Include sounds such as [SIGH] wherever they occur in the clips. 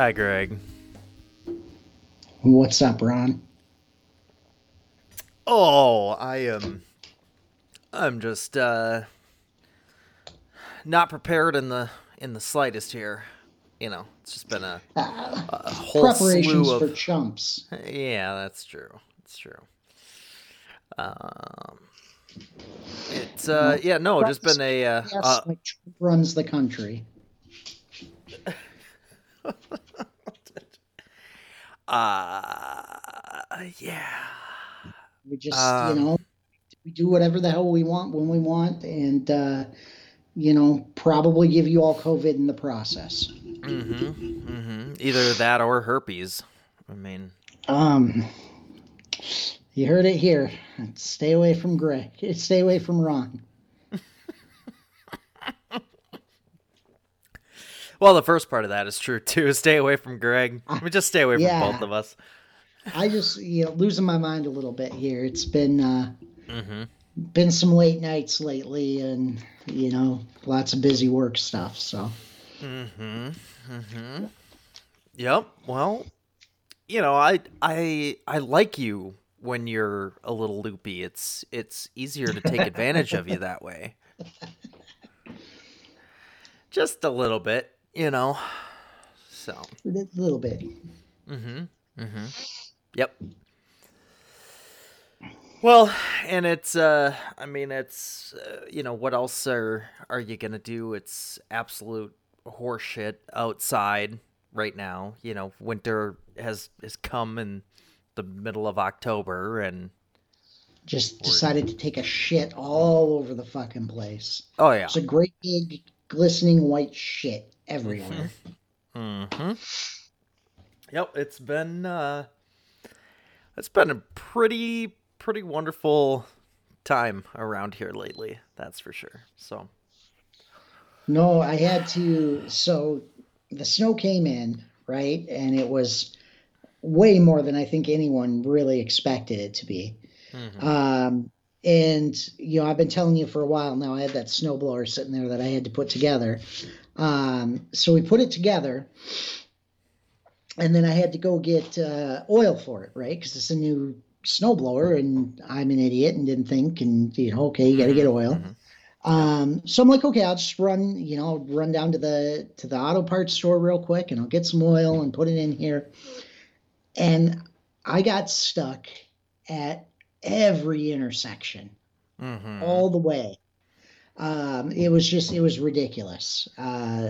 Hi, Greg. What's up, Ron? Oh, I am. I'm just uh, not prepared in the in the slightest here. You know, it's just been a, Uh, a whole preparations slew for of. chumps. Yeah, that's true. That's true. Um, it's uh, yeah, no, just been a uh, Yes, uh like Trump runs the country. Uh, yeah. We just, Um, you know, we do whatever the hell we want when we want, and uh, you know, probably give you all COVID in the process. Mm-hmm. Mm-hmm. Either that or herpes. I mean, Um, you heard it here. Stay away from Greg. [LAUGHS] Stay away from Ron. Well, the first part of that is true too. [LAUGHS] Stay away from Greg. I mean, just stay away from both of us. I just, you know, losing my mind a little bit here. It's been uh, Mm-hmm. been some late nights lately, and you know, lots of busy work stuff. So. Mm-hmm. Mm-hmm. Yep. Well, you know, I I I like you when you're a little loopy. It's it's easier to take advantage of you that way. [LAUGHS] Just a little bit, you know. So. A little bit. Mm-hmm. Mm-hmm. Yep. Well, and it's uh I mean it's uh, you know what else are are you going to do? It's absolute horseshit outside right now. You know, winter has has come in the middle of October and Just decided to take a shit all over the fucking place. oh yeah. It's a great big glistening white shit everywhere. Mm-hmm. Yep, it's been uh it's been a pretty pretty wonderful time around here lately, that's for sure. So No, I had to. So the snow came in, right? And it was way more than I think anyone really expected it to be. mhm. Um, and, you know, I've been telling you for a while now, I had that snowblower sitting there that I had to put together. Um, so we put it together. And then I had to go get uh, oil for it, right? Because it's a new snowblower, and I'm an idiot and didn't think, and you know, okay, you got to get oil. Mhm. Um, so I'm like, okay, I'll just run, you know, I'll run down to the to the auto parts store real quick, and I'll get some oil and put it in here. And I got stuck at every intersection Mhm. all the way. Um, it was just, it was ridiculous. Uh,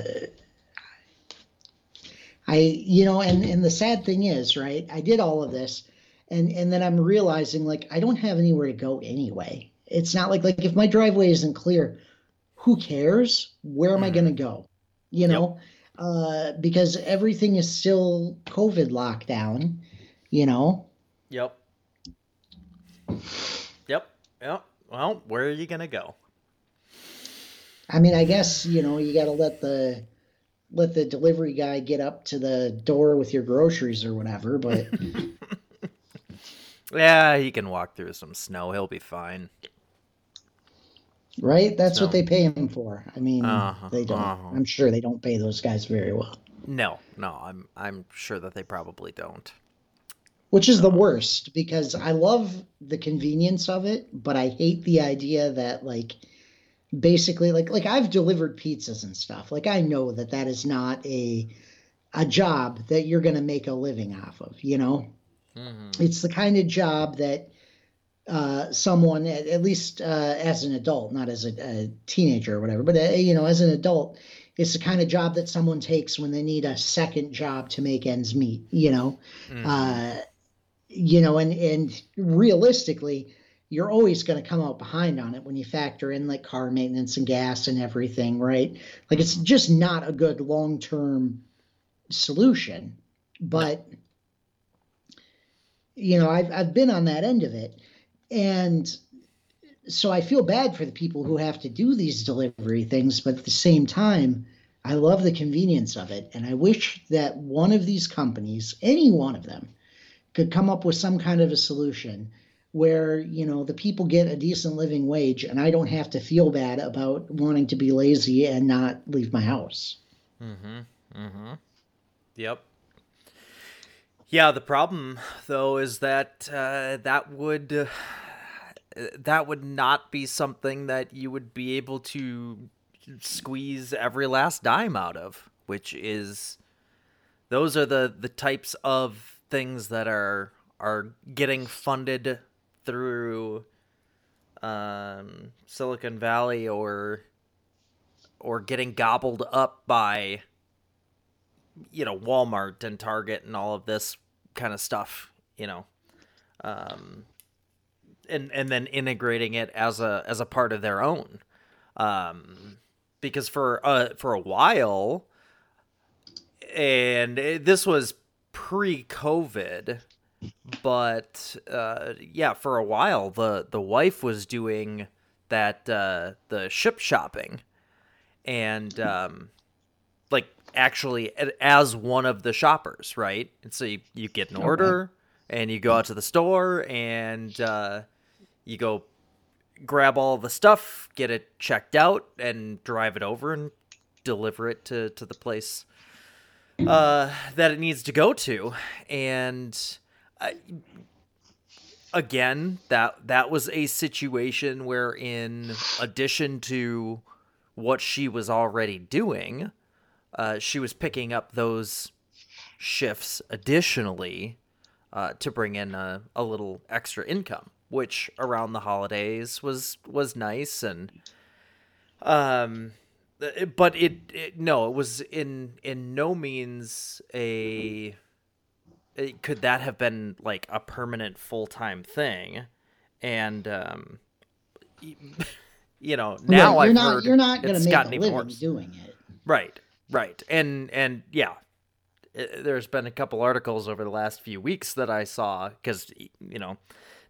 I, you know, and and the sad thing is, right? I did all of this, and and then I'm realizing like I don't have anywhere to go anyway. It's not like like if my driveway isn't clear, who cares? Where am I Mhm. going to go? You know, uh, because everything is still COVID lockdown. You know, Yep. Yep. Yep. Well, where are you gonna go? I mean, I guess you know you got to let the let the delivery guy get up to the door with your groceries or whatever. But [LAUGHS] Yeah, he can walk through some snow. He'll be fine. right, that's So- what they pay him for. I mean, Uh-huh, they don't. uh-huh. I'm sure they don't pay those guys very well, No, no, I'm I'm sure that they probably don't. which is the worst because I love the convenience of it, but I hate the idea that like basically like like I've delivered pizzas and stuff. Like I know that that is not a a job that you're going to make a living off of, you know? Mm-hmm. it's the kind of job that uh, someone, at, at least uh, as an adult, not as a, a teenager or whatever, but uh, you know, as an adult, it's the kind of job that someone takes when they need a second job to make ends meet. You know, Mm-hmm. uh, you know, and and realistically, you're always going to come out behind on it when you factor in like car maintenance and gas and everything, right? Like it's just not a good long term solution, but you know, I've I've been on that end of it, and so I feel bad for the people who have to do these delivery things, but at the same time, I love the convenience of it, and I wish that one of these companies, any one of them, could come up with some kind of a solution where you know the people get a decent living wage, and I don't have to feel bad about wanting to be lazy and not leave my house. Mm-hmm. Mm-hmm. Yep. Yeah, the problem though is that uh, that would uh, that would not be something that you would be able to squeeze every last dime out of, which is those are the the types of things that are are getting funded through um, Silicon Valley or or getting gobbled up by you know Walmart and Target and all of this kind of stuff, you know. Um and and then integrating it as a as a part of their own. Um because for uh for a while and it, this was pre-COVID, but uh yeah, for a while the the wife was doing that uh the Shipt shopping and um like actually as one of the shoppers, right? And so you, you get an order okay. and you go out to the store and uh, you go grab all the stuff, get it checked out, and drive it over and deliver it to, to the place uh, that it needs to go to. And I, again, that that was a situation where, in addition to what she was already doing, uh, she was picking up those shifts additionally uh, to bring in a, a little extra income, which around the holidays was was nice and um but it, it no it was in in no means a it, could that have been like a permanent full-time thing and um [LAUGHS] you know now right, you're I've not heard you're not going to make a living worse. doing it right Right. And and yeah, it, there's been a couple articles over the last few weeks that I saw cuz you know,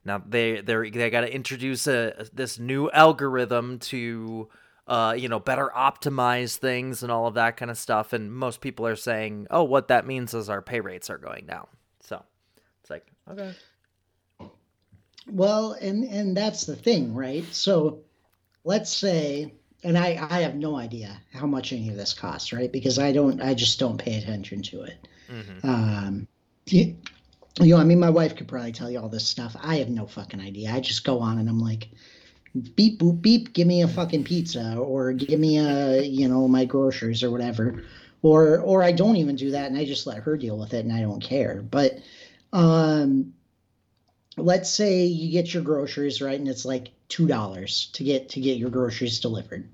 now they they they got to introduce a this new algorithm to uh, you know, better optimize things and all of that kind of stuff. And most people are saying, oh, what that means is our pay rates are going down. So it's like, okay. Well, and and that's the thing, right? So let's say and I, I have no idea how much any of this costs, right? Because I don't, I just don't pay attention to it. Mm-hmm. Um, you, you know, I mean, my wife could probably tell you all this stuff. I have no fucking idea. I just go on and I'm like, beep boop beep, give me a fucking pizza, or give me a, you know, my groceries or whatever, or or I don't even do that and I just let her deal with it and I don't care. But, um, let's say you get your groceries right and it's like two dollars to get to get your groceries delivered.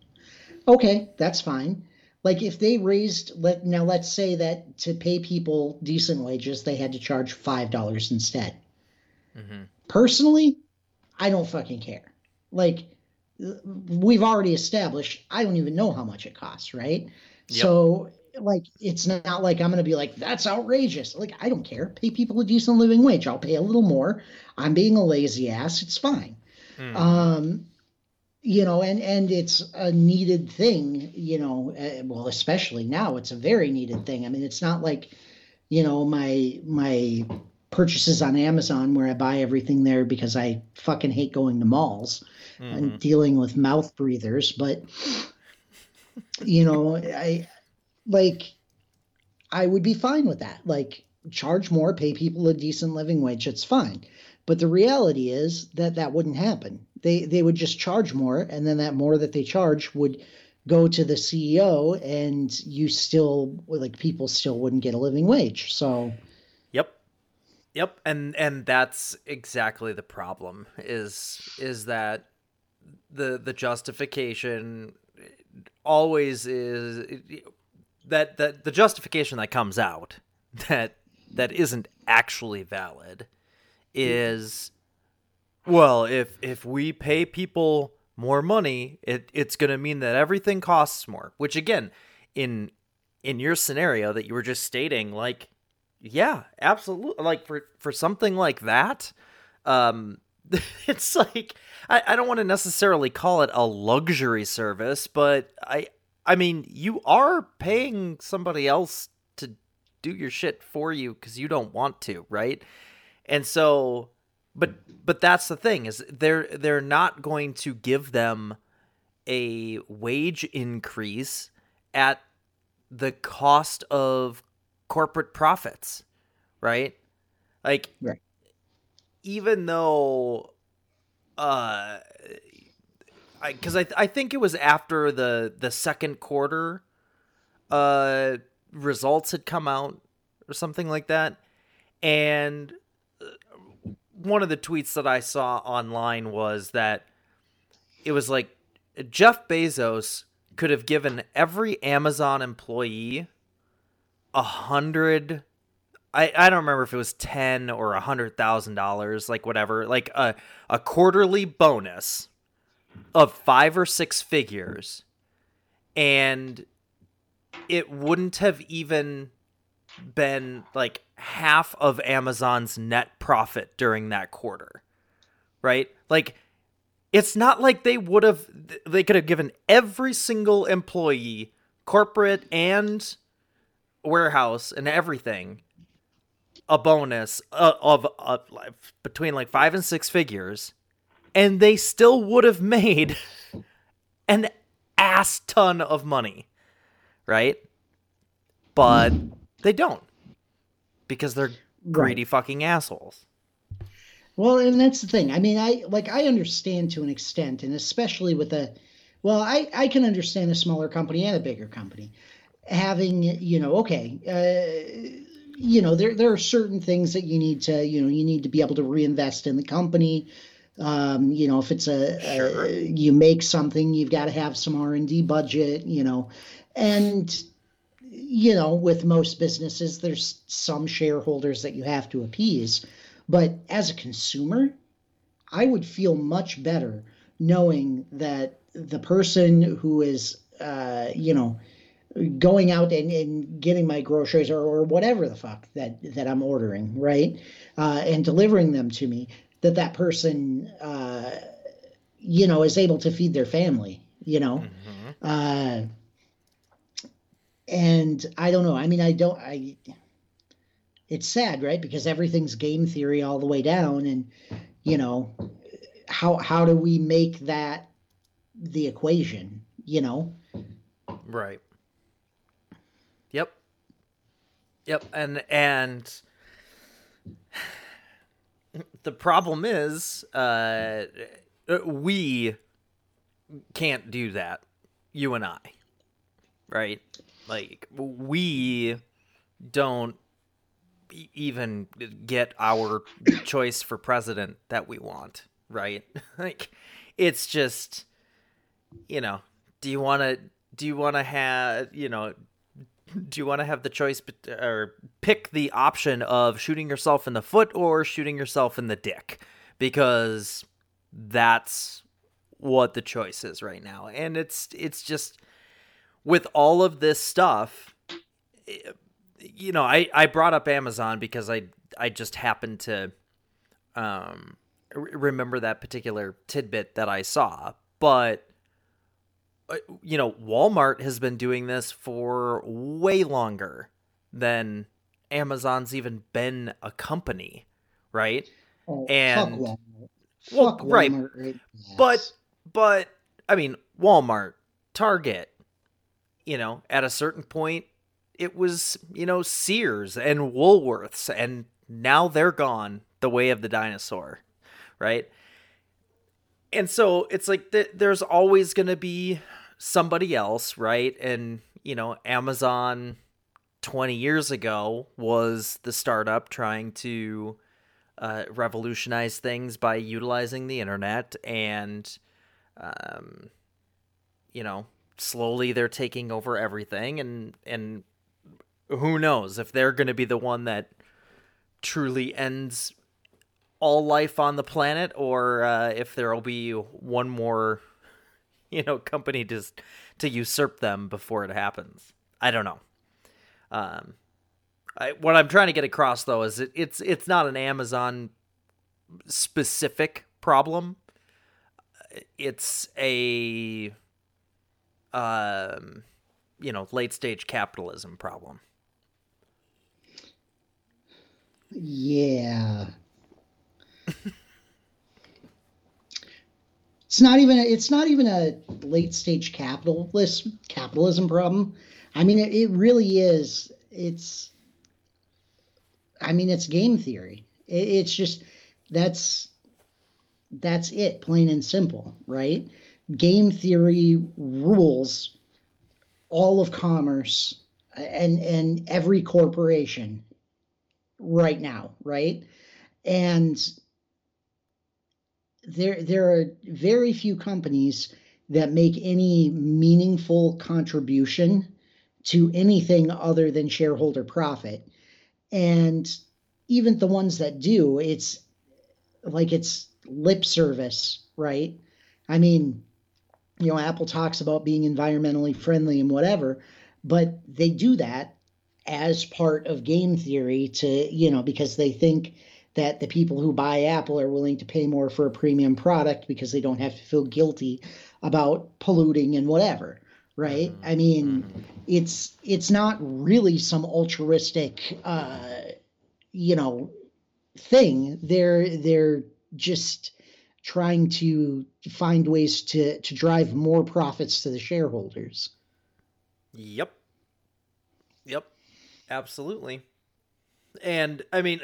Okay, that's fine. Like if they raised let now let's say that to pay people decent wages they had to charge five dollars instead. Mm-hmm. Personally, I don't fucking care. Like we've already established, I don't even know how much it costs, right? Yep. So like it's not like I'm going to be like that's outrageous. Like I don't care. Pay people a decent living wage. I'll pay a little more. I'm being a lazy ass. It's fine. Mm. Um, you know, and and it's a needed thing. You know, uh, well, especially now, it's a very needed thing. I mean, it's not like, you know, my my purchases on Amazon where I buy everything there because I fucking hate going to malls mm-hmm. and dealing with mouth breathers. But you know, I like I would be fine with that. Like charge more, pay people a decent living wage. It's fine. But the reality is that that wouldn't happen. They they would just charge more, and then that more that they charge would go to the CEO, and you still like people still wouldn't get a living wage. So, yep, yep, and and that's exactly the problem. Is is that the the justification always is that that the justification that comes out that that isn't actually valid is well, if if we pay people more money, it it's going to mean that everything costs more. Which again, in in your scenario that you were just stating, like, yeah, absolutely. Like for for something like that, um, [LAUGHS] it's like I, I don't want to necessarily call it a luxury service, but I I mean you are paying somebody else to do your shit for you because you don't want to, right? And so but but that's the thing is they're they're not going to give them a wage increase at the cost of corporate profits, right? Like, right. even though, uh, because I, I, I think it was after the the second quarter, uh, results had come out or something like that, and uh, one of the tweets that I saw online was that it was like Jeff Bezos could have given every Amazon employee a hundred I, I don't remember if it was ten or a hundred thousand dollars, like whatever, like a a quarterly bonus of five or six figures, and it wouldn't have even been like half of Amazon's net profit during that quarter, right? Like it's not like they would have they could have given every single employee corporate and warehouse and everything a bonus uh, of, of between like five and six figures, and they still would have made [LAUGHS] an ass ton of money, right? But they don't because they're greedy right. fucking assholes. Well, and that's the thing. I mean, I like I understand to an extent, and especially with a, well, I I can understand a smaller company and a bigger company having you know okay. Uh, you know there there are certain things that you need to you know you need to be able to reinvest in the company. Um, you know if it's a, sure. a you make something you've got to have some r&d budget you know. And you know with most businesses there's some shareholders that you have to appease. But as a consumer i would feel much better knowing that the person who is uh, you know going out and, and getting my groceries or, or whatever the fuck that that I'm ordering, right? Uh, and delivering them to me, that that person, uh, you know, is able to feed their family, you know. Mm-hmm. Uh, and I don't know. I mean, I don't. I. It's sad, right? Because everything's game theory all the way down, and you know, how how do we make that the equation? You know. Right. Yep, and and the problem is uh we can't do that. You and I. Right? Like we don't even get our choice for president that we want, right? [LAUGHS] like it's just you know, do you want to do you want to have, you know, [LAUGHS] do you want to have the choice or pick the option of shooting yourself in the foot or shooting yourself in the dick? Because that's what the choice is right now. And it's it's just with all of this stuff eh, you know, I I brought up Amazon because I I just happened to um remember that particular tidbit that I saw, but Uh, you know, Walmart has been doing this for way longer than Amazon's even been a company, right? Oh, and fuck. Well, fuck right. Walmart. But but I mean, Walmart, Target, you know, at a certain point it was, you know, Sears and Woolworths and now they're gone the way of the dinosaur, right? And so it's like th- there's always going to be somebody else, right? And, you know, Amazon 20 years ago was the startup trying to uh, revolutionize things by utilizing the internet. And, um, you know, slowly they're taking over everything. And, and who knows if they're going to be the one that truly ends all life on the planet or uh, if there will be one more you know company just to usurp them before it happens. I don't know. Um, I, what I'm trying to get across though is it, it's it's not an Amazon specific problem. It's a um, you know late stage capitalism problem. Yeah. It's not even a, it's not even a late stage capitalist capitalism problem. I mean, it, it really is. It's I mean, it's game theory. It, it's just that's that's it, plain and simple, right? Game theory rules all of commerce and and every corporation right now, right? And there there are very few companies that make any meaningful contribution to anything other than shareholder profit. And even the ones that do, it's like it's lip service, right? I mean, you know, Apple talks about being environmentally friendly and whatever, but they do that as part of game theory to, you know, because they think that the people who buy Apple are willing to pay more for a premium product because they don't have to feel guilty about polluting and whatever right? Mm-hmm. i mean mm-hmm. it's it's not really some altruistic uh you know thing. They're they're just trying to find ways to to drive more profits to the shareholders. Yep. Yep. Absolutely. And i mean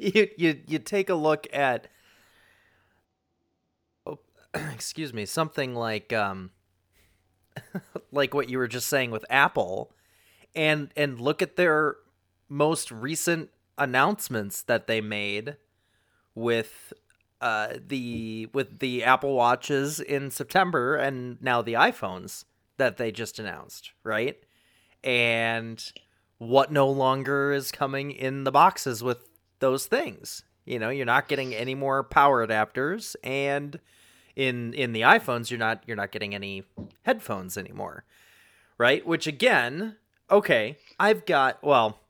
you you you take a look at oh, [CLEARS THROAT] excuse me something like um [LAUGHS] like what you were just saying with Apple and and look at their most recent announcements that they made with uh the with the Apple Watches in September and now the iPhones that they just announced, right? And what no longer is coming in the boxes with those things. You know, you're not getting any more power adapters and in in the iPhones you're not you're not getting any headphones anymore. Right? Which again, okay, I've got well,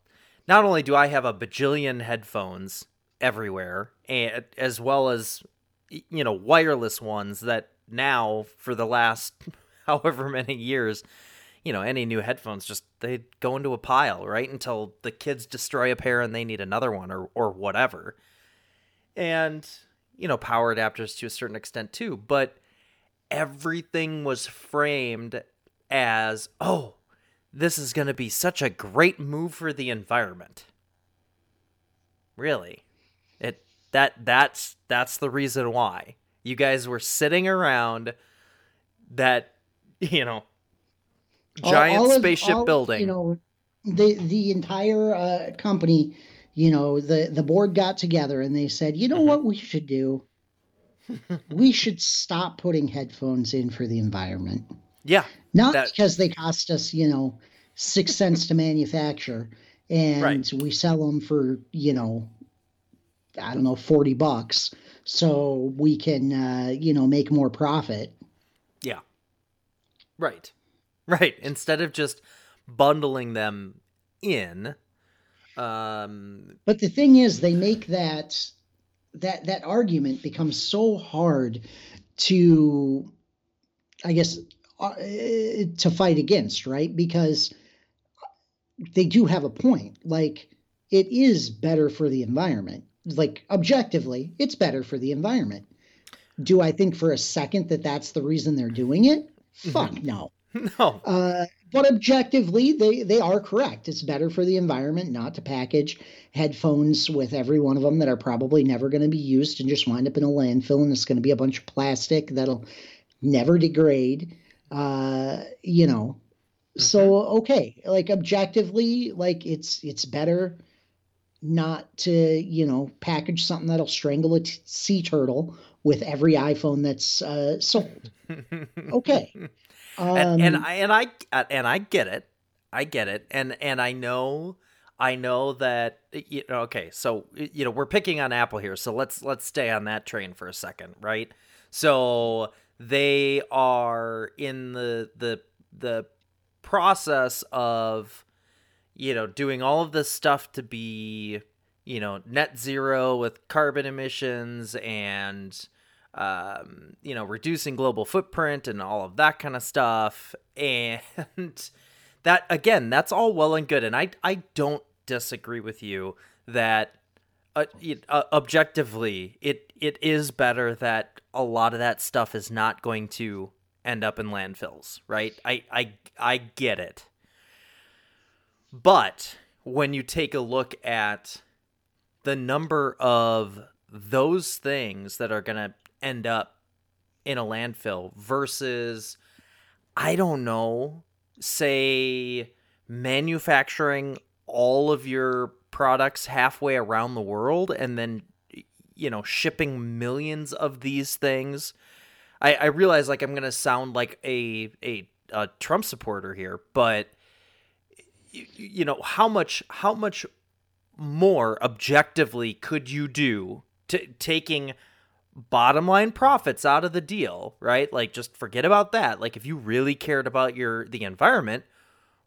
not only do I have a bajillion headphones everywhere and as well as you know, wireless ones that now for the last [LAUGHS] however many years you know, any new headphones just they go into a pile, right? Until the kids destroy a pair and they need another one or or whatever. And you know, power adapters to a certain extent too, but everything was framed as, "Oh, this is going to be such a great move for the environment." Really? It that that's that's the reason why. You guys were sitting around that, [LAUGHS] you know, giant all, all spaceship of, all, building. You know, the the entire uh, company, you know, the the board got together and they said, you know mm-hmm. what we should do? [LAUGHS] we should stop putting headphones in for the environment. Yeah. Not that... because they cost us, you know, six [LAUGHS] cents to manufacture and right. we sell them for, you know, I don't know, 40 bucks. So we can, uh, you know, make more profit. Yeah. Right. [LAUGHS] Right. Instead of just bundling them in. Um, but the thing is, they make that that that argument becomes so hard to, I guess, uh, to fight against, right? Because they do have a point. Like it is better for the environment. Like objectively, it's better for the environment. Do I think for a second that that's the reason they're doing it? Mm-hmm. Fuck no. [LAUGHS] No. Uh, but objectively, they, they are correct. It's better for the environment not to package headphones with every one of them that are probably never going to be used and just wind up in a landfill, and it's going to be a bunch of plastic that'll never degrade. Uh, you know, mm-hmm. so okay, like objectively, like it's it's better not to you know package something that'll strangle a t- sea turtle with every iPhone that's uh, sold. [LAUGHS] okay, um, and, and I and I and I get it, I get it, and and I know, I know that you know. Okay, so you know we're picking on Apple here, so let's let's stay on that train for a second, right? So they are in the the the process of you know doing all of this stuff to be you know net zero with carbon emissions and um, you know, reducing global footprint and all of that kind of stuff. And [LAUGHS] that again, that's all well and good, and I I don't disagree with you that uh, it, uh, objectively it it is better that a lot of that stuff is not going to end up in landfills, right? I I I get it. But when you take a look at the number of those things that are going to end up in a landfill versus I don't know, say manufacturing all of your products halfway around the world and then you know shipping millions of these things. I i realize like i'm gonna sound like a a, a trump supporter here but you, you know how much how much more objectively could you do to taking bottom line profits out of the deal right like just forget about that like if you really cared about your the environment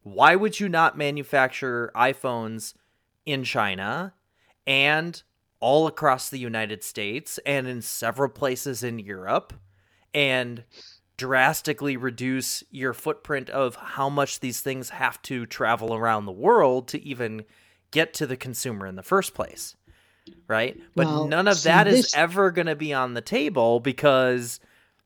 why would you not manufacture iPhones in China and all across the United States and in several places in Europe and drastically reduce your footprint of how much these things have to travel around the world to even get to the consumer in the first place? Right? But Well, none of that is this- ever going to be on the table because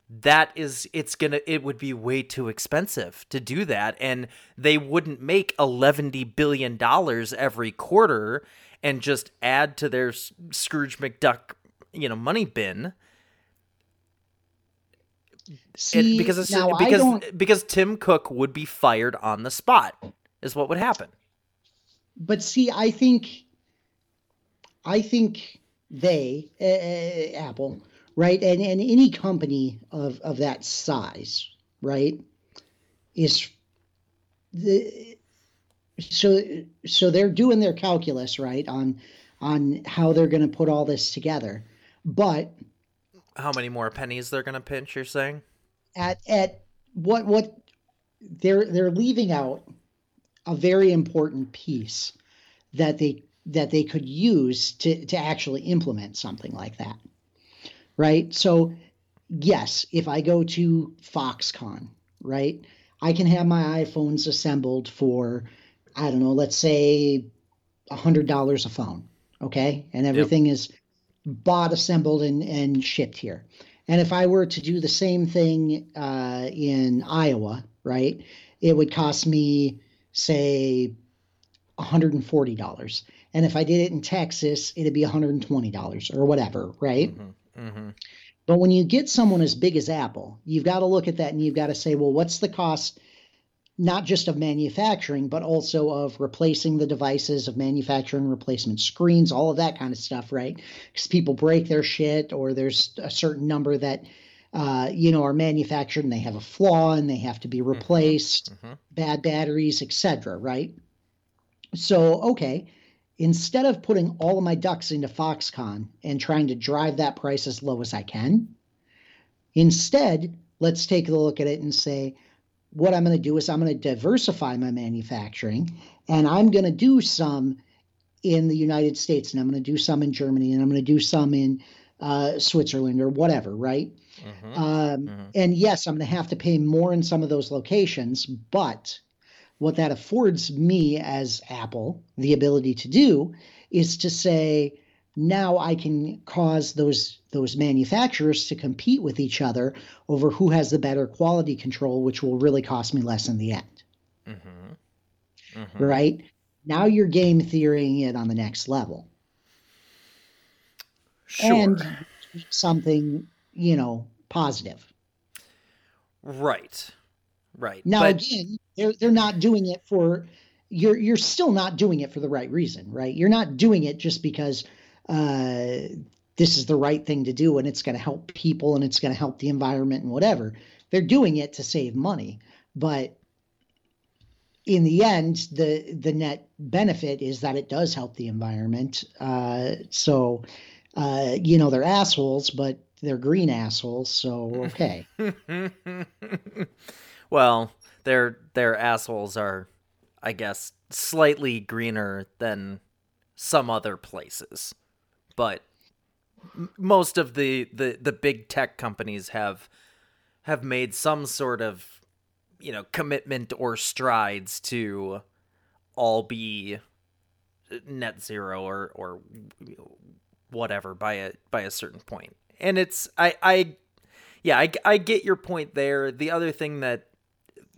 that is it's gonna it would be way too expensive to do that and they wouldn't make 11 billion dollars every quarter and just add to their scrooge mcduck you know money bin See, it, because it's now I because because tim cook would be fired on the spot is what would happen but see, I think, I think they, uh, Apple, right, and and any company of of that size, right, is the so so they're doing their calculus right on on how they're going to put all this together, but how many more pennies they're gonna pinch you're saying? At at what what they're they're leaving out a very important piece that they that they could use to to actually implement something like that right? So yes if i go to foxconn right i can have my iphones assembled for i don't know let's say a hundred dollars a phone okay? And everything is bought assembled and, and shipped here. And if I were to do the same thing uh, in Iowa, right, it would cost me, say, $140. And if I did it in Texas, it'd be $120 or whatever, right? mm-hmm. Mm-hmm. But when you get someone as big as Apple, you've got to look at that and you've got to say, well, what's the cost, not just of manufacturing, but also of replacing the devices, of manufacturing replacement screens, all of that kind of stuff, right? Because people break their shit, or there's a certain number that, uh, you know, are manufactured and they have a flaw and they have to be replaced, Mm-hmm. bad batteries, etc., right? So, okay, instead of putting all of my ducks into Foxconn and trying to drive that price as low as I can, instead, let's take a look at it and say, what I'm going to do is I'm going to diversify my manufacturing and I'm going to do some in the United States and I'm going to do some in Germany and I'm going to do some in uh, Switzerland or whatever, right? Mm-hmm. Um, Mhm. And yes, I'm going to have to pay more in some of those locations, but what that affords me as Apple the ability to do is to say, now I can cause those those manufacturers to compete with each other over who has the better quality control, which will really cost me less in the end, Mm-hmm. Mm-hmm. right? Now you're game theorying it on the next level. Sure. And something, you know, positive. right. Right. Now But- again, they're they're not doing it for you're you're still not doing it for the right reason, right? You're not doing it just because uh, this is the right thing to do and it's going to help people and it's going to help the environment and whatever. They're doing it to save money, but in the end, the the net benefit is that it does help the environment. Uh, so, uh, you know, they're assholes, but they're green assholes. So okay. [LAUGHS] well, their their assholes are, I guess, slightly greener than some other places, but most of the, the, the big tech companies have have made some sort of you know commitment or strides to all be net zero or or whatever by a by a certain point. And it's i i yeah i, I get your point there. The other thing that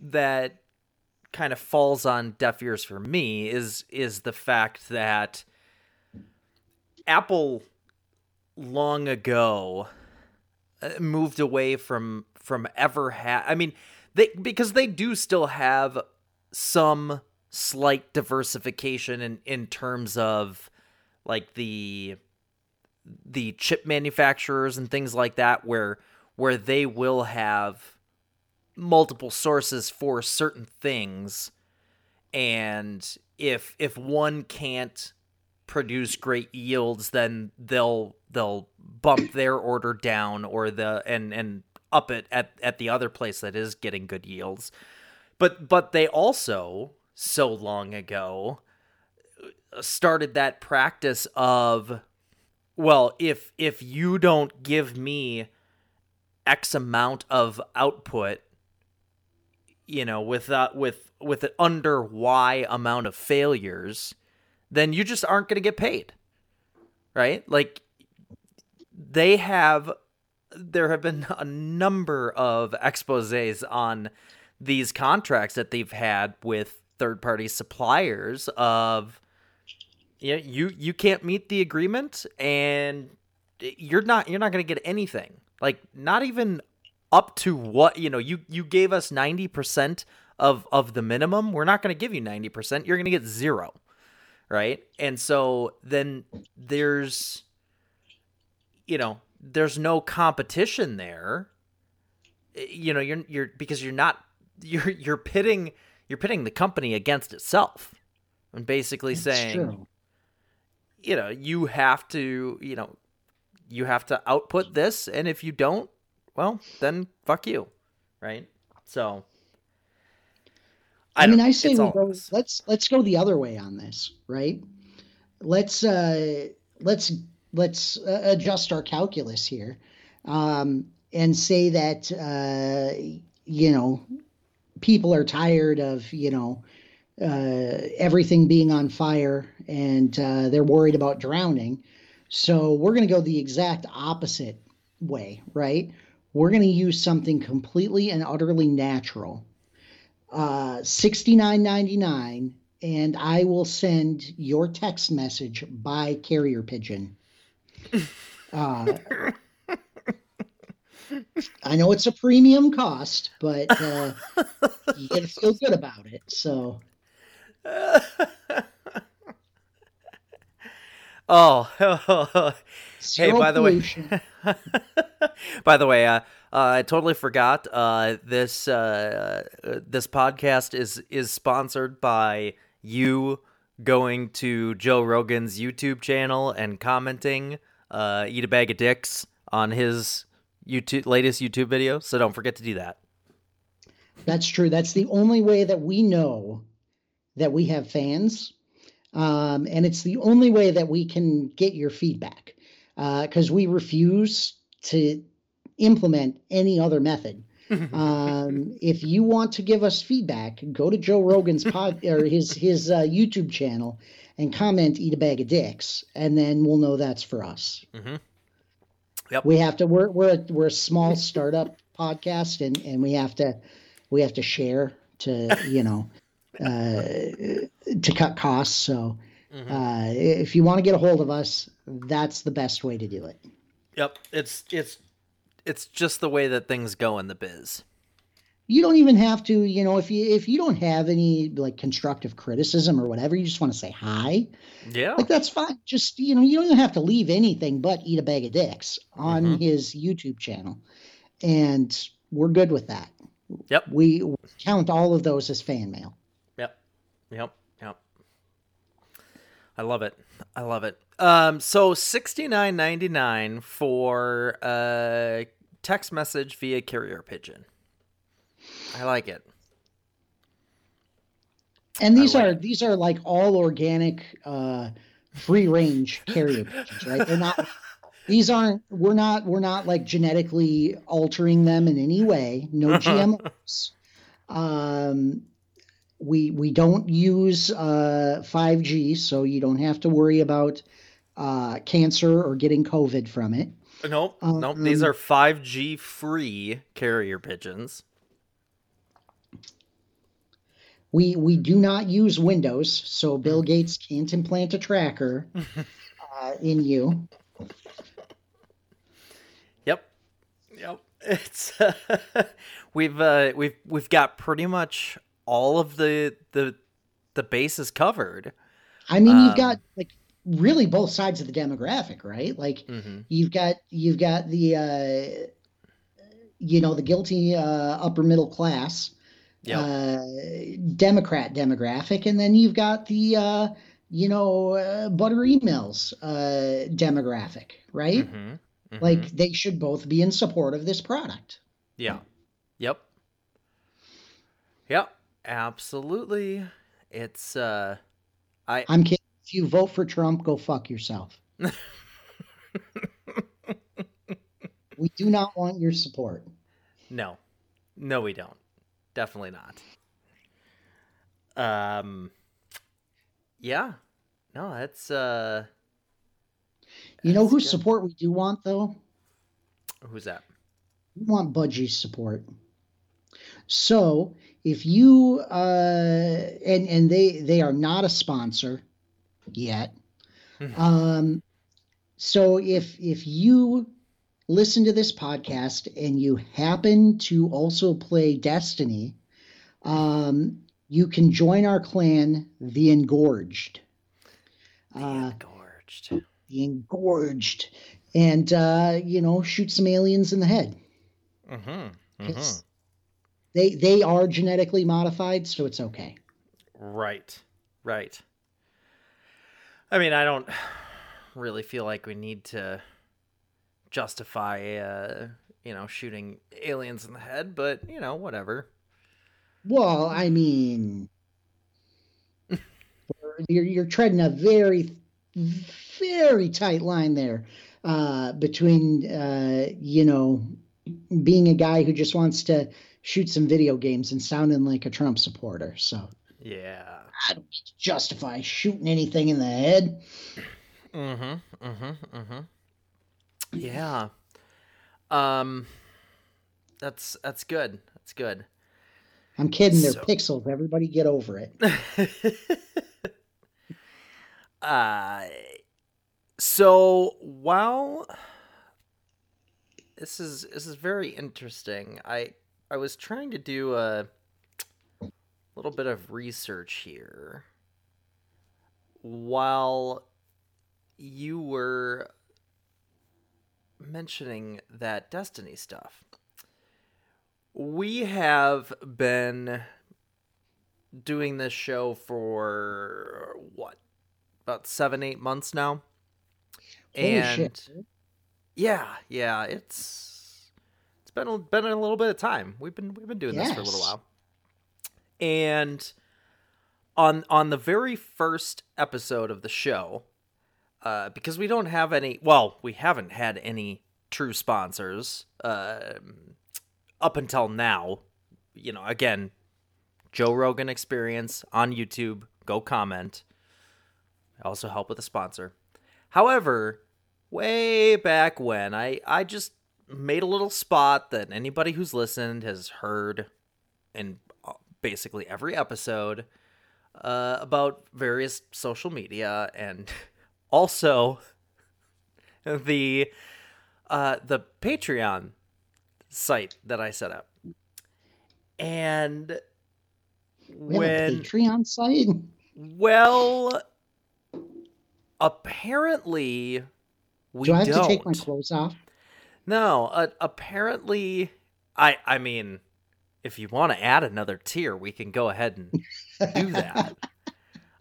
that kind of falls on deaf ears for me is is the fact that Apple long ago uh, moved away from from ever ha I mean, they because they do still have some slight diversification in in terms of like the the chip manufacturers and things like that where where they will have multiple sources for certain things and if if one can't produce great yields then they'll they'll bump [COUGHS] their order down or the and and up it at at the other place that is getting good yields. But but they also so long ago started that practice of well if if you don't give me x amount of output you know with uh, with with an under y amount of failures then you just aren't going to get paid right like they have there have been a number of exposés on these contracts that they've had with third party suppliers of you know, you you can't meet the agreement and you're not you're not going to get anything. Like not even up to what, you know, you you gave us 90% of of the minimum. We're not going to give you 90%. You're going to get 0. Right? And so then there's you know, there's no competition there. Eh, you know, you're you're because you're not [LAUGHS] you're you're pitting you're pitting the company against itself and basically That's saying true you know, you have to, you know, you have to output this, and if you don't, well, then fuck you, right? So, I, I mean, I say we go. Let's let's go the other way on this, right? Let's uh, let's let's uh, adjust our calculus here, um, and say that uh, you know people are tired of you know uh, everything being on fire and uh, they're worried about drowning. So we're going to go the exact opposite way, right? We're going to use something completely and utterly natural. Uh, $69.99, and I will send your text message by carrier pigeon. [LAUGHS] Uh, I know it's a premium cost, but uh, you got to feel good about it. So [LAUGHS] oh, [LAUGHS] hey, by the way, [LAUGHS] by the way, uh, uh, I totally forgot. Uh, this uh, this podcast is is sponsored by you going to Joe Rogan's YouTube channel and commenting uh, "Eat a bag of dicks" on his YouTube latest YouTube video. So don't forget to do that. That's true. That's the only way that we know that we have fans. Um, and it's the only way that we can get your feedback because uh, we refuse to implement any other method. [LAUGHS] um, if you want to give us feedback, go to Joe Rogan's pod [LAUGHS] or his his uh, YouTube channel and comment "Eat a bag of dicks," and then we'll know that's for us. Mm-hmm. Yep. We have to. We're we're a, we're a small startup [LAUGHS] podcast, and and we have to we have to share to you know to cut costs. So mm-hmm. uh, if you want to get a hold of us, that's the best way to do it. Yep, it's it's it's just the way that things go in the biz. You don't even have to, you know, if you if you don't have any like constructive criticism or whatever, you just want to say hi. Yeah, like that's fine. Just you know, you don't even have to leave anything but eat a bag of dicks on mm-hmm. his YouTube channel, and we're good with that. Yep, we count all of those as fan mail. Yep. Yep. I love it. I love it. Um, so sixty nine ninety nine for a text message via carrier pigeon. I like it. And these like are it. these are like all organic, uh, free range [LAUGHS] carrier pigeons, right? They're not. these aren't. We're not. We're not like genetically altering them in any way. No [LAUGHS] GMOs. um, we we don't use uh, 5G, so you don't have to worry about uh, cancer or getting COVID from it. Nope, um, nope. These are 5G free carrier pigeons. We we do not use Windows, so Bill Gates can't implant a tracker. [LAUGHS] uh, in you. Yep, yep. [LAUGHS] It's [LAUGHS] we've uh, we've we've got pretty much all of the the the bases covered. I mean, you've Um, got like really both sides of the demographic, right? Like Mm-hmm. you've got you've got the uh, you know the guilty uh, upper middle class Yep. uh, Democrat demographic, and then you've got the uh, you know uh, butter emails uh, demographic, right? Mhm, mhm. Like they should both be in support of this product. Yeah. Yep. Yep. Absolutely. It's uh I I'm kidding. If you vote for Trump, go fuck yourself. [LAUGHS] we do not want your support. no. No we don't. Definitely not. Um Yeah. No, that's uh You know whose good. support we do want, though? who's that? We want Bungie's support. So if you uh, and and they they are not a sponsor yet. Mhm. Um, so if if you listen to this podcast and you happen to also play Destiny, um, you can join our clan, the Engorged. Uh, Engorged. the Engorged, and uh, you know shoot some aliens in the head. Mhm. It's- Mhm. They they are genetically modified, so it's okay. Right. Right. I mean, I don't really feel like we need to justify uh, you know, shooting aliens in the head, but, you know, whatever. Well, I mean, [LAUGHS] you're you're treading a very very tight line there uh, between uh, you know being a guy who just wants to shoot some video games and sounding like a Trump supporter. So Yeah. I don't need to justify shooting anything in the head. Mm-hmm. Mm-hmm. Mm-hmm. Yeah. Um that's that's good. That's good. I'm kidding. They're So- pixels. Everybody get over it. [LAUGHS] uh so while this is this is very interesting. I I was trying to do a little bit of research here while you were mentioning that Destiny stuff. We have been doing this show for what about seven eight months now Holy and shit. yeah yeah it's it's been a, been a little bit of time we've been we've been doing this for a little while and on on the very first episode of the show uh because we don't have any well we haven't had any true sponsors um up until now you know again Joe Rogan Experience on YouTube. Go comment. Also help with a sponsor. However, way back when, I, I just made a little spot that anybody who's listened has heard in uh, basically every episode uh, about various social media and [LAUGHS] also the uh, the Patreon site that I set up. And We when Patreon site. well apparently we Do I have don't to take my clothes off? No uh, apparently i i mean if you want to add another tier we can go ahead and do that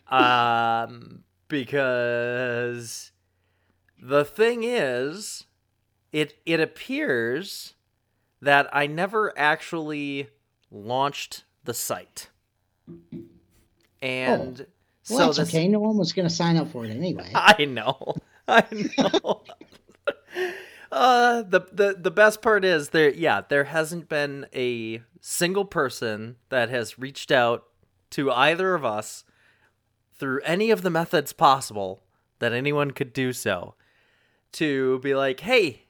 [LAUGHS] um because the thing is it it appears that i never actually launched the site and Well, so that's this okay. No one was going to sign up for it anyway. [LAUGHS] I know. I know. [LAUGHS] uh the, the the best part is there yeah, there hasn't been a single person that has reached out to either of us through any of the methods possible that anyone could do so to be like, "Hey,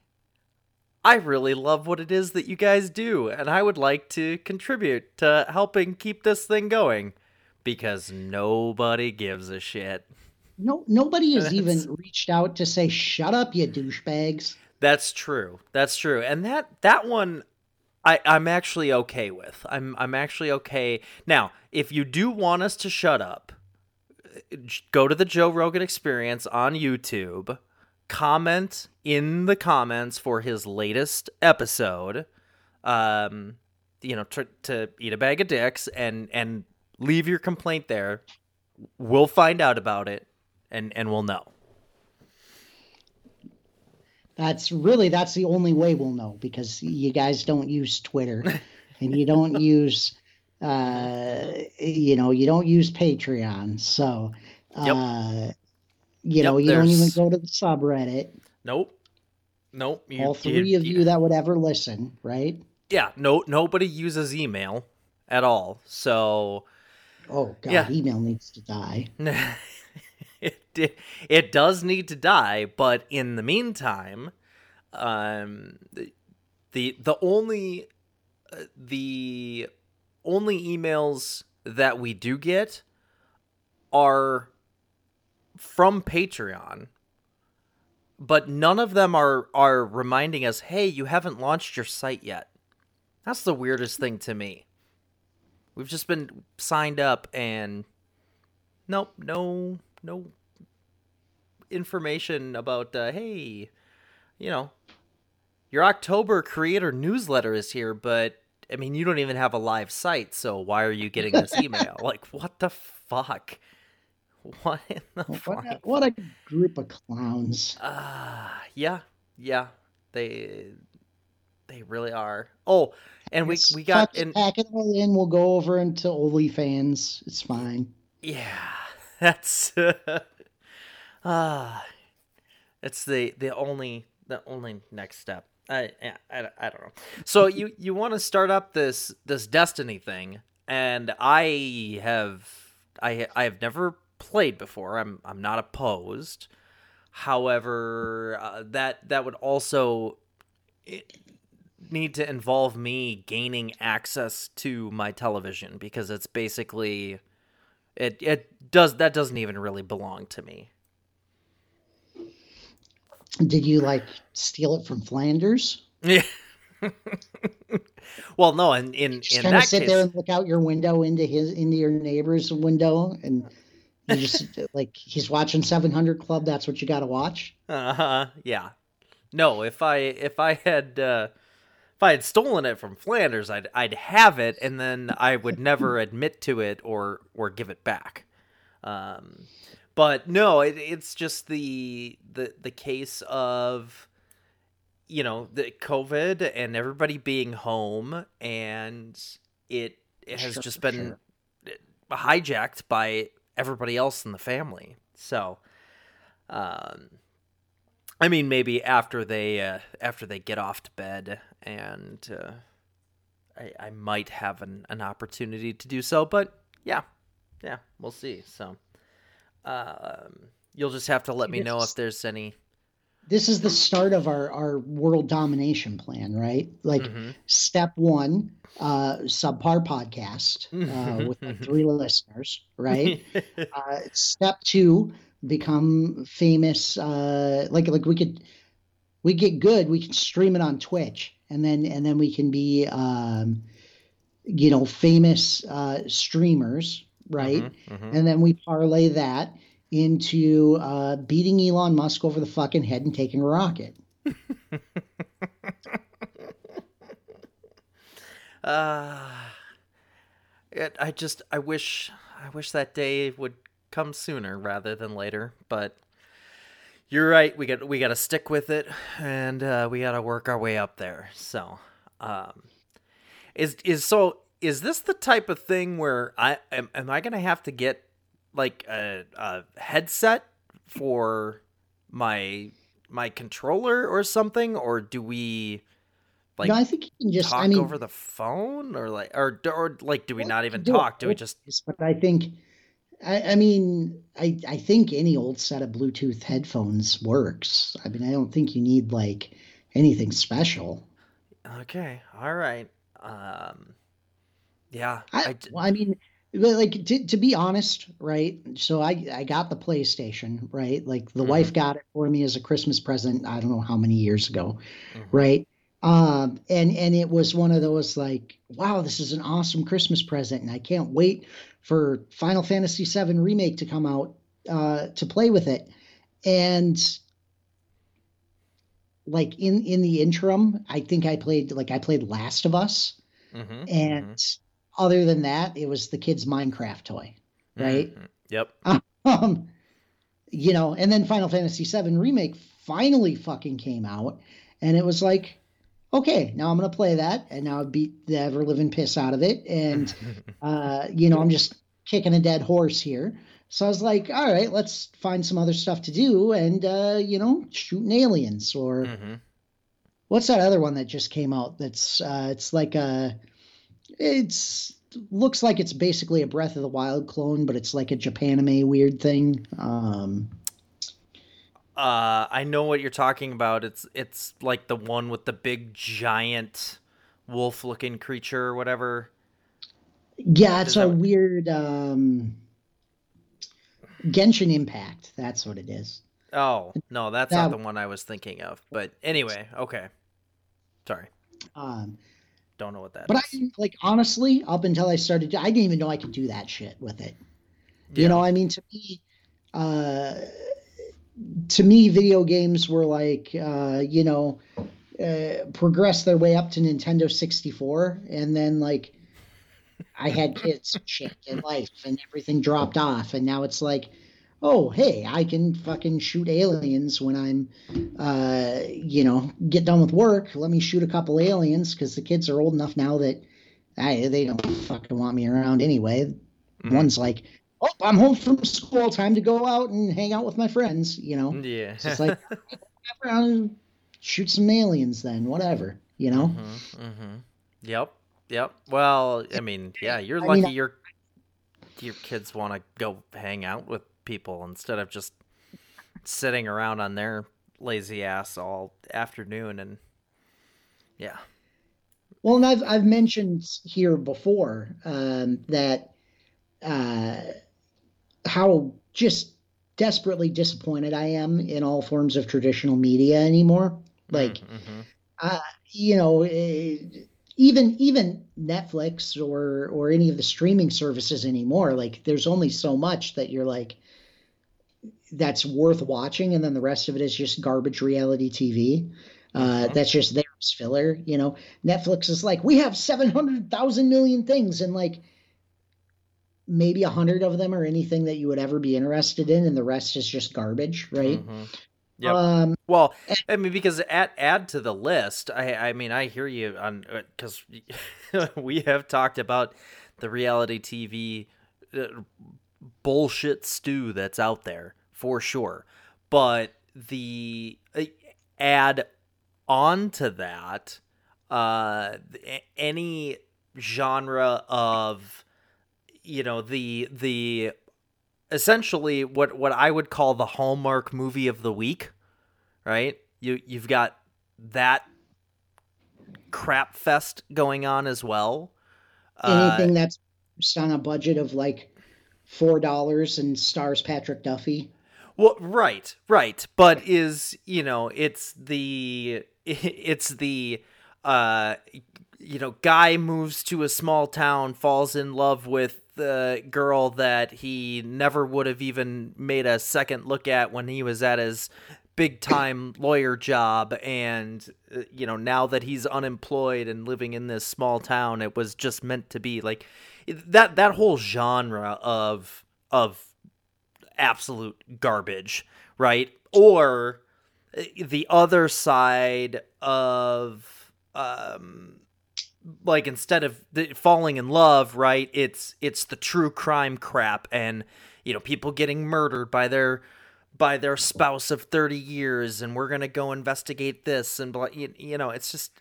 I really love what it is that you guys do and I would like to contribute to helping keep this thing going." Because nobody gives a shit. No, nobody has [LAUGHS] even reached out to say, "Shut up, you douchebags." That's true. That's true. And that that one I, I'm actually okay with. I'm I'm actually okay. Now, if you do want us to shut up, go to the Joe Rogan Experience on YouTube, comment in the comments for his latest episode. Um, you know, to, to eat a bag of dicks and and leave your complaint there. We'll find out about it, and and we'll know. That's really that's the only way we'll know because you guys don't use Twitter and you don't [LAUGHS] use uh you know you don't use Patreon so uh yep. you yep, know you there's... don't even go to the subreddit. Nope. Nope. You, All three you, of you, you that would ever listen, right? Yeah, no nobody uses email at all. So Oh god, yeah. email needs to die. [LAUGHS] it, does need to die, but in the meantime, um, the the only uh, the only emails that we do get are from Patreon, but none of them are are reminding us, "Hey, you haven't launched your site yet." That's the weirdest thing to me. We've just been signed up and nope, no no information about uh, hey, you know, your October creator newsletter is here, but I mean, you don't even have a live site, so why are you getting this [LAUGHS] email? like, what the fuck? What in the what fuck? A, what a group of clowns. Uh, yeah, yeah, they they really are. Oh, and we we got and pack it all in. We'll go over into OnlyFans. It's fine. Yeah, [LAUGHS] that's [LAUGHS] uh, uh it's the the only the only next step. I, I, I don't know. So [LAUGHS] you you want to start up this this Destiny thing, and I have I I have never played before. I'm I'm not opposed. However, uh, that that would also need to involve me gaining access to my television because it's basically it it does that doesn't even really belong to me. Did you like steal it from Flanders? Yeah. [LAUGHS] well, no, and in in, just in kind of sit case... there and look out your window into his into your neighbor's window, and you just [LAUGHS] like he's watching Seven Hundred Club. That's what you got to watch. Uh huh. Yeah. No, if I if I had uh, if I had stolen it from Flanders, I'd I'd have it, and then I would never [LAUGHS] admit to it or or give it back. Um, but no, it, it's just the the the case of you know the COVID and everybody being home, and it it has sure, just been sure. hijacked by everybody else in the family. So, um, I mean, maybe after they uh, after they get off to bed, and uh, I, I might have an, an opportunity to do so. But yeah, yeah, we'll see. So. Um, you'll just have to let me know if there's any. This is the start of our, our world domination plan, right? Like mm-hmm. step one, uh, subpar podcast uh, [LAUGHS] with like three listeners, right? [LAUGHS] uh, step two, become famous. Uh, like like we could we get good, we can stream it on Twitch, and then and then we can be um, you know famous uh, streamers, right? Mm-hmm, mm-hmm. And then we parlay that into uh, beating Elon Musk over the fucking head and taking a rocket. [LAUGHS] uh, it, I just I wish I wish that day would come sooner rather than later, but you're right. We got we got to stick with it, and uh, we got to work our way up there. So, um, is is so is this the type of thing where I am, am I gonna have to get like a, a headset for my my controller or something, or do we like? No, I think you can just talk I mean, over the phone, or like, or or like, do we not even do talk? Do we just? But I think, I, I mean, I I think any old set of Bluetooth headphones works. I mean, I don't think you need like anything special. Okay, all right. Um, yeah, I, I, well, I mean, like to, to be honest, right? So I I got the PlayStation, right? Like the mm-hmm. wife got it for me as a Christmas present. I don't know how many years ago, mm-hmm. right? Um, and and it was one of those like, wow, this is an awesome Christmas present, and I can't wait for Final Fantasy VII remake to come out uh, to play with it. And like in in the interim, I think I played like I played Last of Us, mm-hmm. and mm-hmm other than that, it was the kid's Minecraft toy, right? Mm-hmm. Yep. [LAUGHS] Um, you know, and then Final Fantasy VII remake finally fucking came out, and it was like, okay, now I'm gonna play that, and now I beat the ever living piss out of it, and [LAUGHS] uh, you know, I'm just kicking a dead horse here. So I was like, all right, let's find some other stuff to do, and uh, you know, shooting aliens or. Mm-hmm. What's that other one that just came out? That's uh, it's like a it's looks like it's basically a Breath of the Wild clone, but it's like a Japanime weird thing. Um, uh, I know what you're talking about. It's it's like the one with the big giant wolf-looking creature or whatever. Yeah, it's a that... weird um, Genshin Impact. That's what it is. Oh no, that's that... not the one I was thinking of. But anyway, okay. Sorry. Um, don't know what that but is. I like honestly, up until I started, I didn't even know I could do that shit with it. Yeah. You know, I mean, to me, uh, to me, video games were like, uh, you know, uh, progress their way up to Nintendo 64, and then like I had kids and shit and life, and everything dropped off, and now it's like oh, hey, I can fucking shoot aliens when I'm, uh, you know, get done with work. Let me shoot a couple aliens because the kids are old enough now that I, they don't fucking want me around anyway. Mm-hmm. One's like, oh, I'm home from school. Time to go out and hang out with my friends. You know, yeah. so it's like, [LAUGHS] around shoot some aliens then, whatever. You know. Mm-hmm, mm-hmm. Yep. Yep. Well, I mean, yeah, you're I lucky. Mean, your your kids want to go hang out with people instead of just sitting around on their lazy ass all afternoon and yeah well and i've i've mentioned here before um, that uh, how just desperately disappointed i am in all forms of traditional media anymore like mm-hmm. uh, you know it, eh, even even netflix or or any of the streaming services anymore like there's only so much that you're like that's worth watching, and then the rest of it is just garbage reality TV. Uh, mm-hmm. That's just there as filler. You know, Netflix is like, we have seven hundred thousand million things, and like maybe a hundred of them are anything that you would ever be interested in, and the rest is just garbage, right? Mm-hmm. Yep. Um, well, I mean, because add add to the list. I I mean, I hear you on because uh, [LAUGHS] we have talked about the reality TV uh, bullshit stew that's out there for sure. But the uh, add on to that, uh, any genre of, you know, the the essentially what what I would call the Hallmark movie of the week, right? You you've got that crap fest going on as well. Anything uh, that's on a budget of like four dollars and stars Patrick Duffy. Well, right, right, but is you know it's the [LAUGHS] it's the uh you know guy moves to a small town, falls in love with the girl that he never would have even made a second look at when he was at his big time lawyer job and uh, you know now that he's unemployed and living in this small town it was just meant to be like that that whole genre of of absolute garbage, right? Or eh, the other side of um like instead of the, falling in love, right? It's it's the true crime crap and you know, people getting murdered by their by their spouse of 30 years and we're going to go investigate this and you, you know, it's just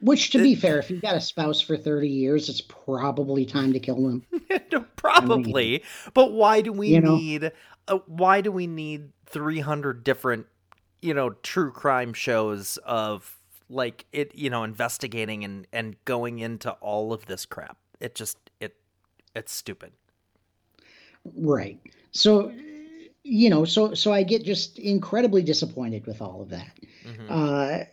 which, to be fair, if you've got a spouse for 30 years, it's probably time to kill them. [LAUGHS] probably. I mean, but why do we need know? Uh, why do we need 300 different, you know, true crime shows of like it, you know, investigating and and going into all of this crap? It just it it's stupid. Right. So, you know, so so I get just incredibly disappointed with all of that. Mm-hmm. Uh,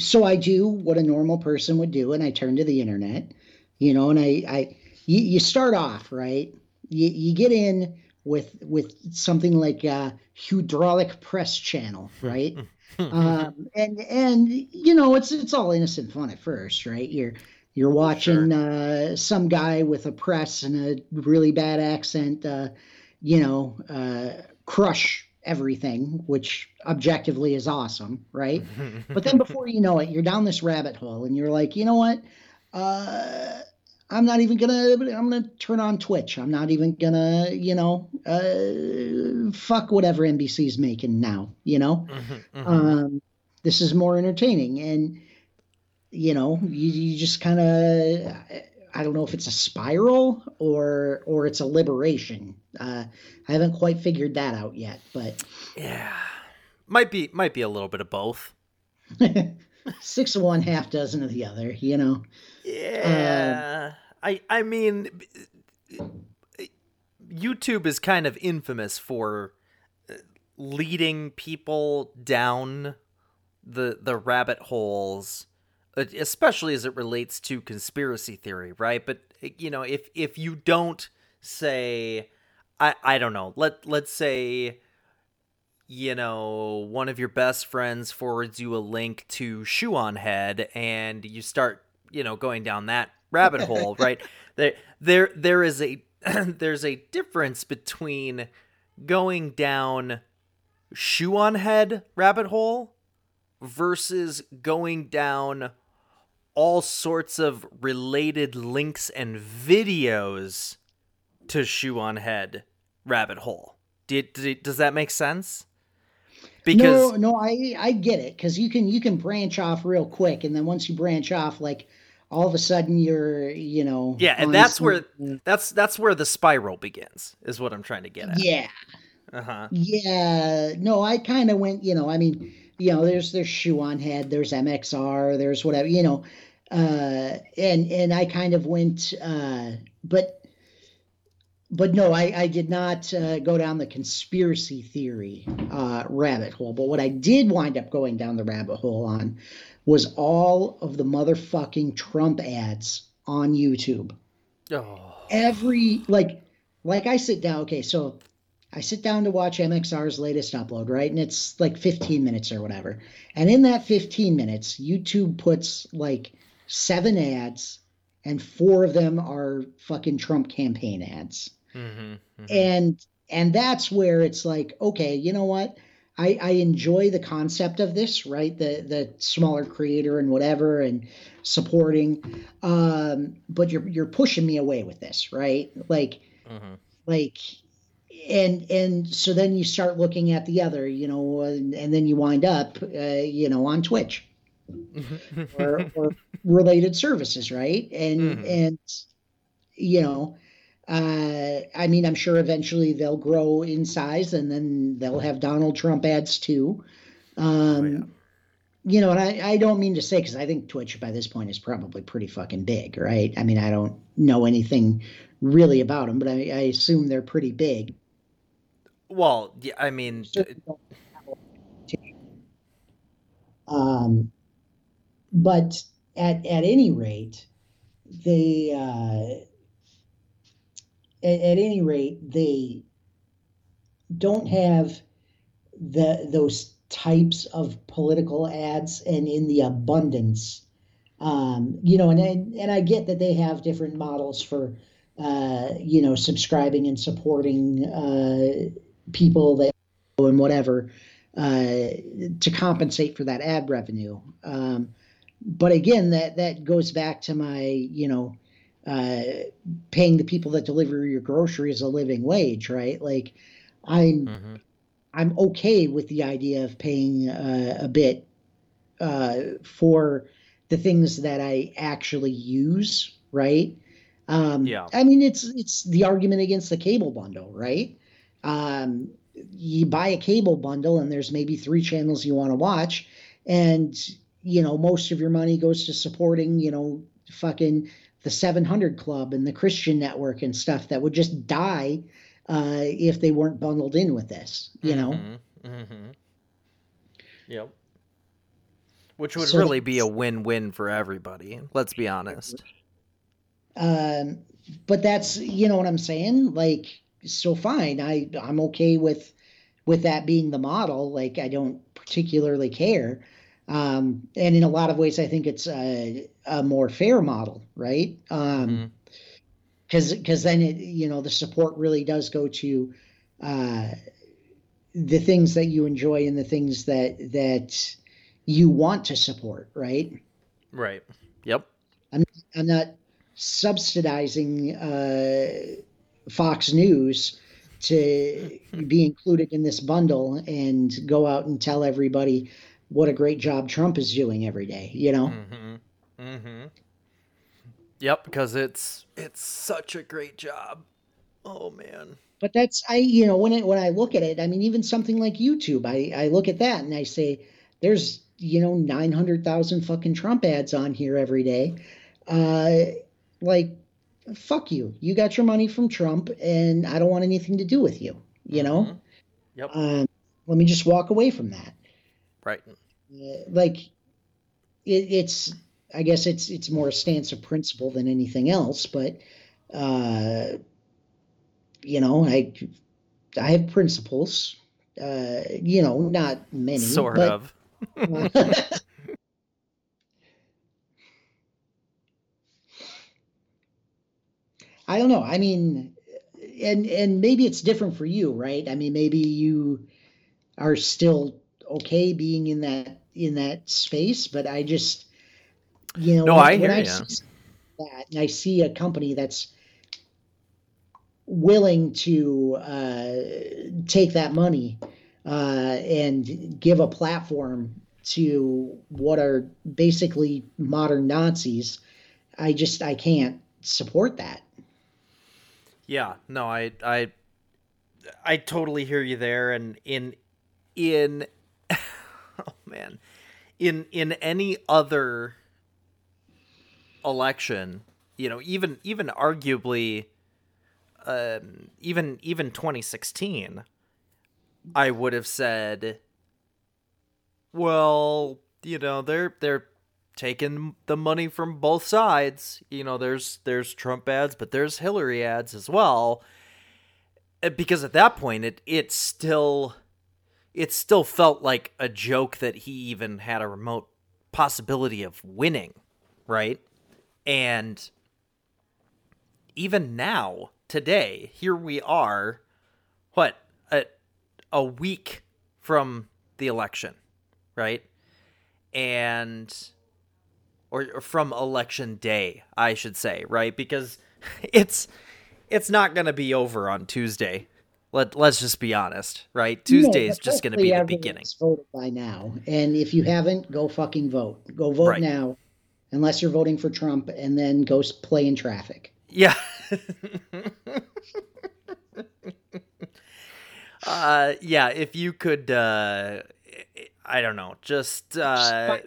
so I do what a normal person would do, and I turn to the internet, you know, and I, I you, you start off right. You, you get in with with something like a hydraulic press channel, [LAUGHS] right? [LAUGHS] um, and and you know it's it's all innocent fun at first, right? You're you're watching sure. uh, some guy with a press and a really bad accent, uh, you know, uh, crush everything, which objectively is awesome, right? [LAUGHS] but then before you know it, you're down this rabbit hole, and you're like, you know what? Uh, I'm not even gonna. I'm gonna turn on Twitch. I'm not even gonna, you know, uh, fuck whatever NBC's making now. You know, [LAUGHS] mm-hmm, mm-hmm. Um, this is more entertaining, and you know, you, you just kind of. I don't know if it's a spiral or or it's a liberation. Uh, I haven't quite figured that out yet, but yeah, might be might be a little bit of both. [LAUGHS] Six of one, half dozen of the other. You know. Yeah. Uh, I I mean, YouTube is kind of infamous for uh, leading people down the the rabbit holes uh, especially as it relates to conspiracy theory right but you know if if you don't say i i don't know let let's say you know one of your best friends forwards you a link to shoe on head and you start you know going down that rabbit hole, [LAUGHS] right? There there there is a [CLEARS THROAT] there's a difference between going down shoe on head rabbit hole versus going down all sorts of related links and videos to shoe on head rabbit hole. Did, did, does that make sense? Because no, no, I I get it because you can you can branch off real quick, and then once you branch off, like all of a sudden you're you know yeah and that's where that's that's where the spiral begins is what i'm trying to get at. Yeah. Uh-huh. Yeah. No i kind of went you know i mean you know there's there's shoe on head there's mxr there's whatever you know uh and and i kind of went uh but but no, I, I did not uh, go down the conspiracy theory uh, rabbit hole. But what I did wind up going down the rabbit hole on was all of the motherfucking Trump ads on YouTube. Oh. Every like like I sit down, okay, so I sit down to watch MXR's latest upload, right? And it's like 15 minutes or whatever. And in that 15 minutes, YouTube puts like seven ads, and four of them are fucking Trump campaign ads. Mm-hmm, mm-hmm. And and that's where it's like, okay, you know what? I, I enjoy the concept of this, right? The the smaller creator and whatever and supporting. Um, but you're you're pushing me away with this, right? Like mm-hmm. like and and so then you start looking at the other, you know, and, and then you wind up uh, you know, on Twitch. [LAUGHS] or, or related services, right? And mm-hmm. and you know, uh, I mean, I'm sure eventually they'll grow in size and then they'll have Donald Trump ads too. Um, oh, yeah. You know, and I, I don't mean to say, because I think Twitch by this point is probably pretty fucking big, right? I mean, I don't know anything really about them, but I, I assume they're pretty big. Well, yeah, I mean, um, but at at any rate, they uh, at, at any rate, they don't have the those types of political ads and in the abundance. Um, you know, and, and and I get that they have different models for uh, you know subscribing and supporting uh, people that and whatever uh, to compensate for that ad revenue. Um, but again, that that goes back to my you know uh, paying the people that deliver your groceries a living wage, right? Like, I'm mm-hmm. I'm okay with the idea of paying uh, a bit uh, for the things that I actually use, right? Um, yeah. I mean, it's it's the argument against the cable bundle, right? Um, you buy a cable bundle and there's maybe three channels you want to watch, and you know most of your money goes to supporting, you know, fucking the 700 Club and the Christian Network and stuff that would just die uh, if they weren't bundled in with this. You know. Mm-hmm. Mm-hmm. Yep. Which would so really be a win-win for everybody. Let's be honest. Um, but that's you know what I'm saying. Like, so fine. I I'm okay with with that being the model. Like, I don't particularly care. Um, and in a lot of ways, I think it's a, a more fair model, right? Um, because mm-hmm. because then it you know the support really does go to uh, the things that you enjoy and the things that that you want to support, right? Right. Yep. I'm I'm not subsidizing uh, Fox News to be included in this bundle and go out and tell everybody what a great job Trump is doing every day. You know. Mm-hmm. Mm-hmm. Yep, because it's it's such a great job. Oh man. But that's I you know when I when I look at it, I mean even something like YouTube, I I look at that and I say there's you know 900,000 fucking Trump ads on here every day. Uh like fuck you. You got your money from Trump and I don't want anything to do with you, you know? Mm-hmm. Yep. Um let me just walk away from that. Right. Uh, like it, it's I guess it's it's more a stance of principle than anything else, but uh you know, I I have principles. Uh, you know, not many. Sort but, of. [LAUGHS] I don't know. I mean, and and maybe it's different for you, right? I mean, maybe you are still okay being in that in that space, but I just, you know, no, when, I hear when I you. see that and I see a company that's willing to uh, take that money uh, and give a platform to what are basically modern Nazis, I just I can't support that. Yeah, no, I I I totally hear you there and in in [LAUGHS] oh man. In in any other election, you know, even even arguably um, even even 2016, I would have said, well, you know, they're they're taking the money from both sides. You know, there's there's Trump ads, but there's Hillary ads as well. Uh, because at that point, it it still it still felt like a joke that he even had a remote possibility of winning, right? And even now, today, here we are, what, a, a week from the election, right? And, or, from election day, I should say, right? Because [LAUGHS] it's, it's not going to be over on Tuesday. Let, let's just be honest, right? Tuesday no, is just going to be the beginning. Voted by now, and if you haven't, go fucking vote. Go vote right. now, unless you're voting for Trump, and then go play in traffic. Yeah. [LAUGHS] uh, yeah, if you could, uh, I don't know, just uh,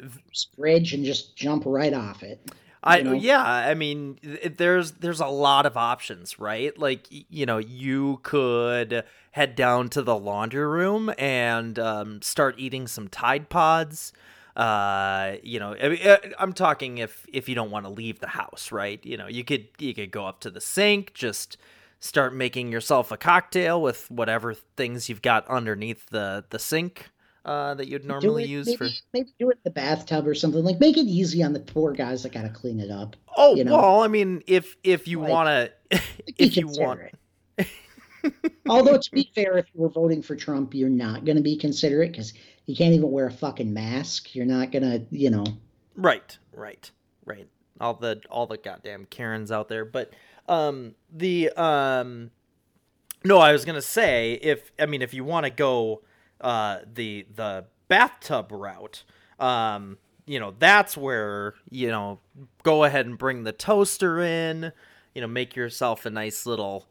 bridge and just jump right off it. I know? yeah, I mean, there's there's a lot of options, right? Like you know, you could head down to the laundry room and um, start eating some Tide Pods uh you know uh, i'm talking if if you don't want to leave the house right you know you could you could go up to the sink just start making yourself a cocktail with whatever things you've got underneath the the sink uh that you'd normally it, use maybe, for maybe do it in the bathtub or something like make it easy on the poor guys that gotta clean it up oh you know? well i mean if if you like, [LAUGHS] want to if you want Although to be fair, if you were voting for Trump, you're not going to be considerate because you can't even wear a fucking mask. You're not gonna, you know. Right, right, right. All the all the goddamn Karens out there, but um the um no, I was gonna say if I mean if you want to go uh the the bathtub route, um you know that's where you know go ahead and bring the toaster in, you know make yourself a nice little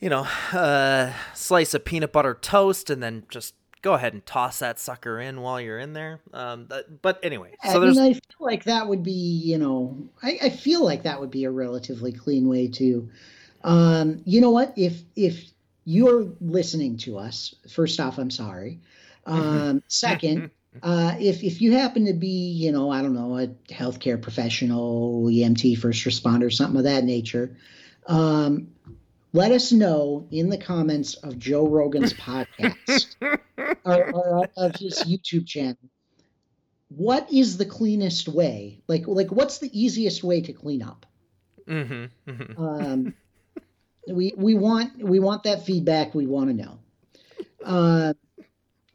you know uh slice of peanut butter toast and then just go ahead and toss that sucker in while you're in there. Um, but, but anyway, I so mean, I feel like that would be, you know, I, I feel like that would be a relatively clean way to. Um, you know what? If if you're listening to us, first off, I'm sorry. Um, [LAUGHS] second, uh, if if you happen to be, you know, I don't know, a healthcare professional, EMT, first responder, something of that nature, um, let us know in the comments of Joe Rogan's [LAUGHS] podcast or, or of his YouTube channel. What is the cleanest way? Like, like what's the easiest way to clean up? hmm hmm Um, we we want we want that feedback. We want to know. Uh,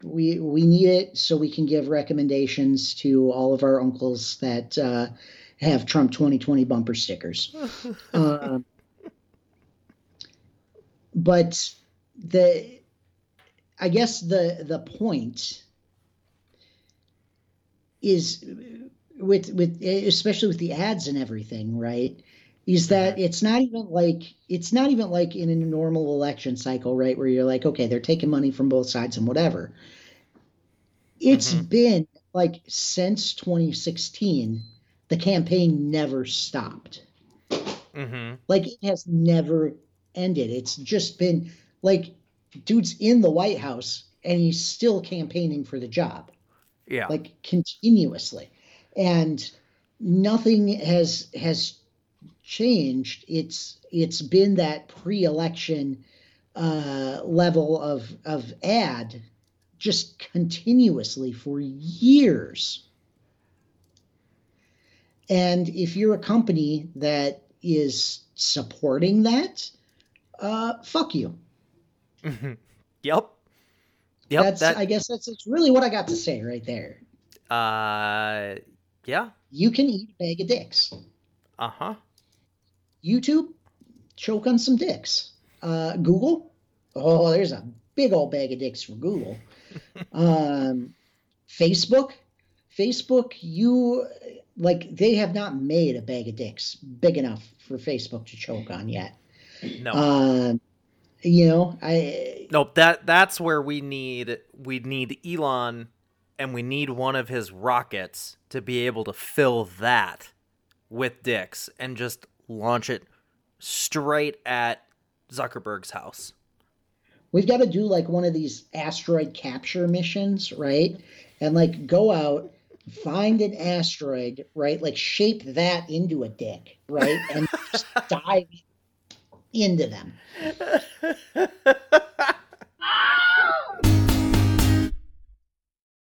we we need it so we can give recommendations to all of our uncles that uh, have Trump 2020 bumper stickers. Uh, [LAUGHS] but the I guess the the point is with with especially with the ads and everything, right? Is that it's not even like it's not even like in a normal election cycle, right? Where you're like, okay, they're taking money from both sides and whatever. It's Mhm. been like since 2016, the campaign never stopped hmm like it has never ended. It's just been like dude's in the White House and he's still campaigning for the job, Yeah. like continuously. And nothing has has changed. It's it's been that pre-election uh, level of of ad just continuously for years. And if you're a company that is supporting that, uh, fuck you. Mhm. Yep. Yep. that's that. I guess that's, that's really what I got to say right there. uh. Yeah. You can eat a bag of dicks. Uh huh. YouTube, choke on some dicks. Uh, Google, oh, there's a big old bag of dicks for Google. [LAUGHS] um, Facebook, Facebook, you like they have not made a bag of dicks big enough for Facebook to choke on yet. No. Um, you know, I Nope, that that's where we need we need Elon and we need one of his rockets to be able to fill that with dicks and just launch it straight at Zuckerberg's house. we've got to do like one of these asteroid capture missions, right? And like go out, find an asteroid, right? Like shape that into a dick, right? And just [LAUGHS] dive into them. [LAUGHS]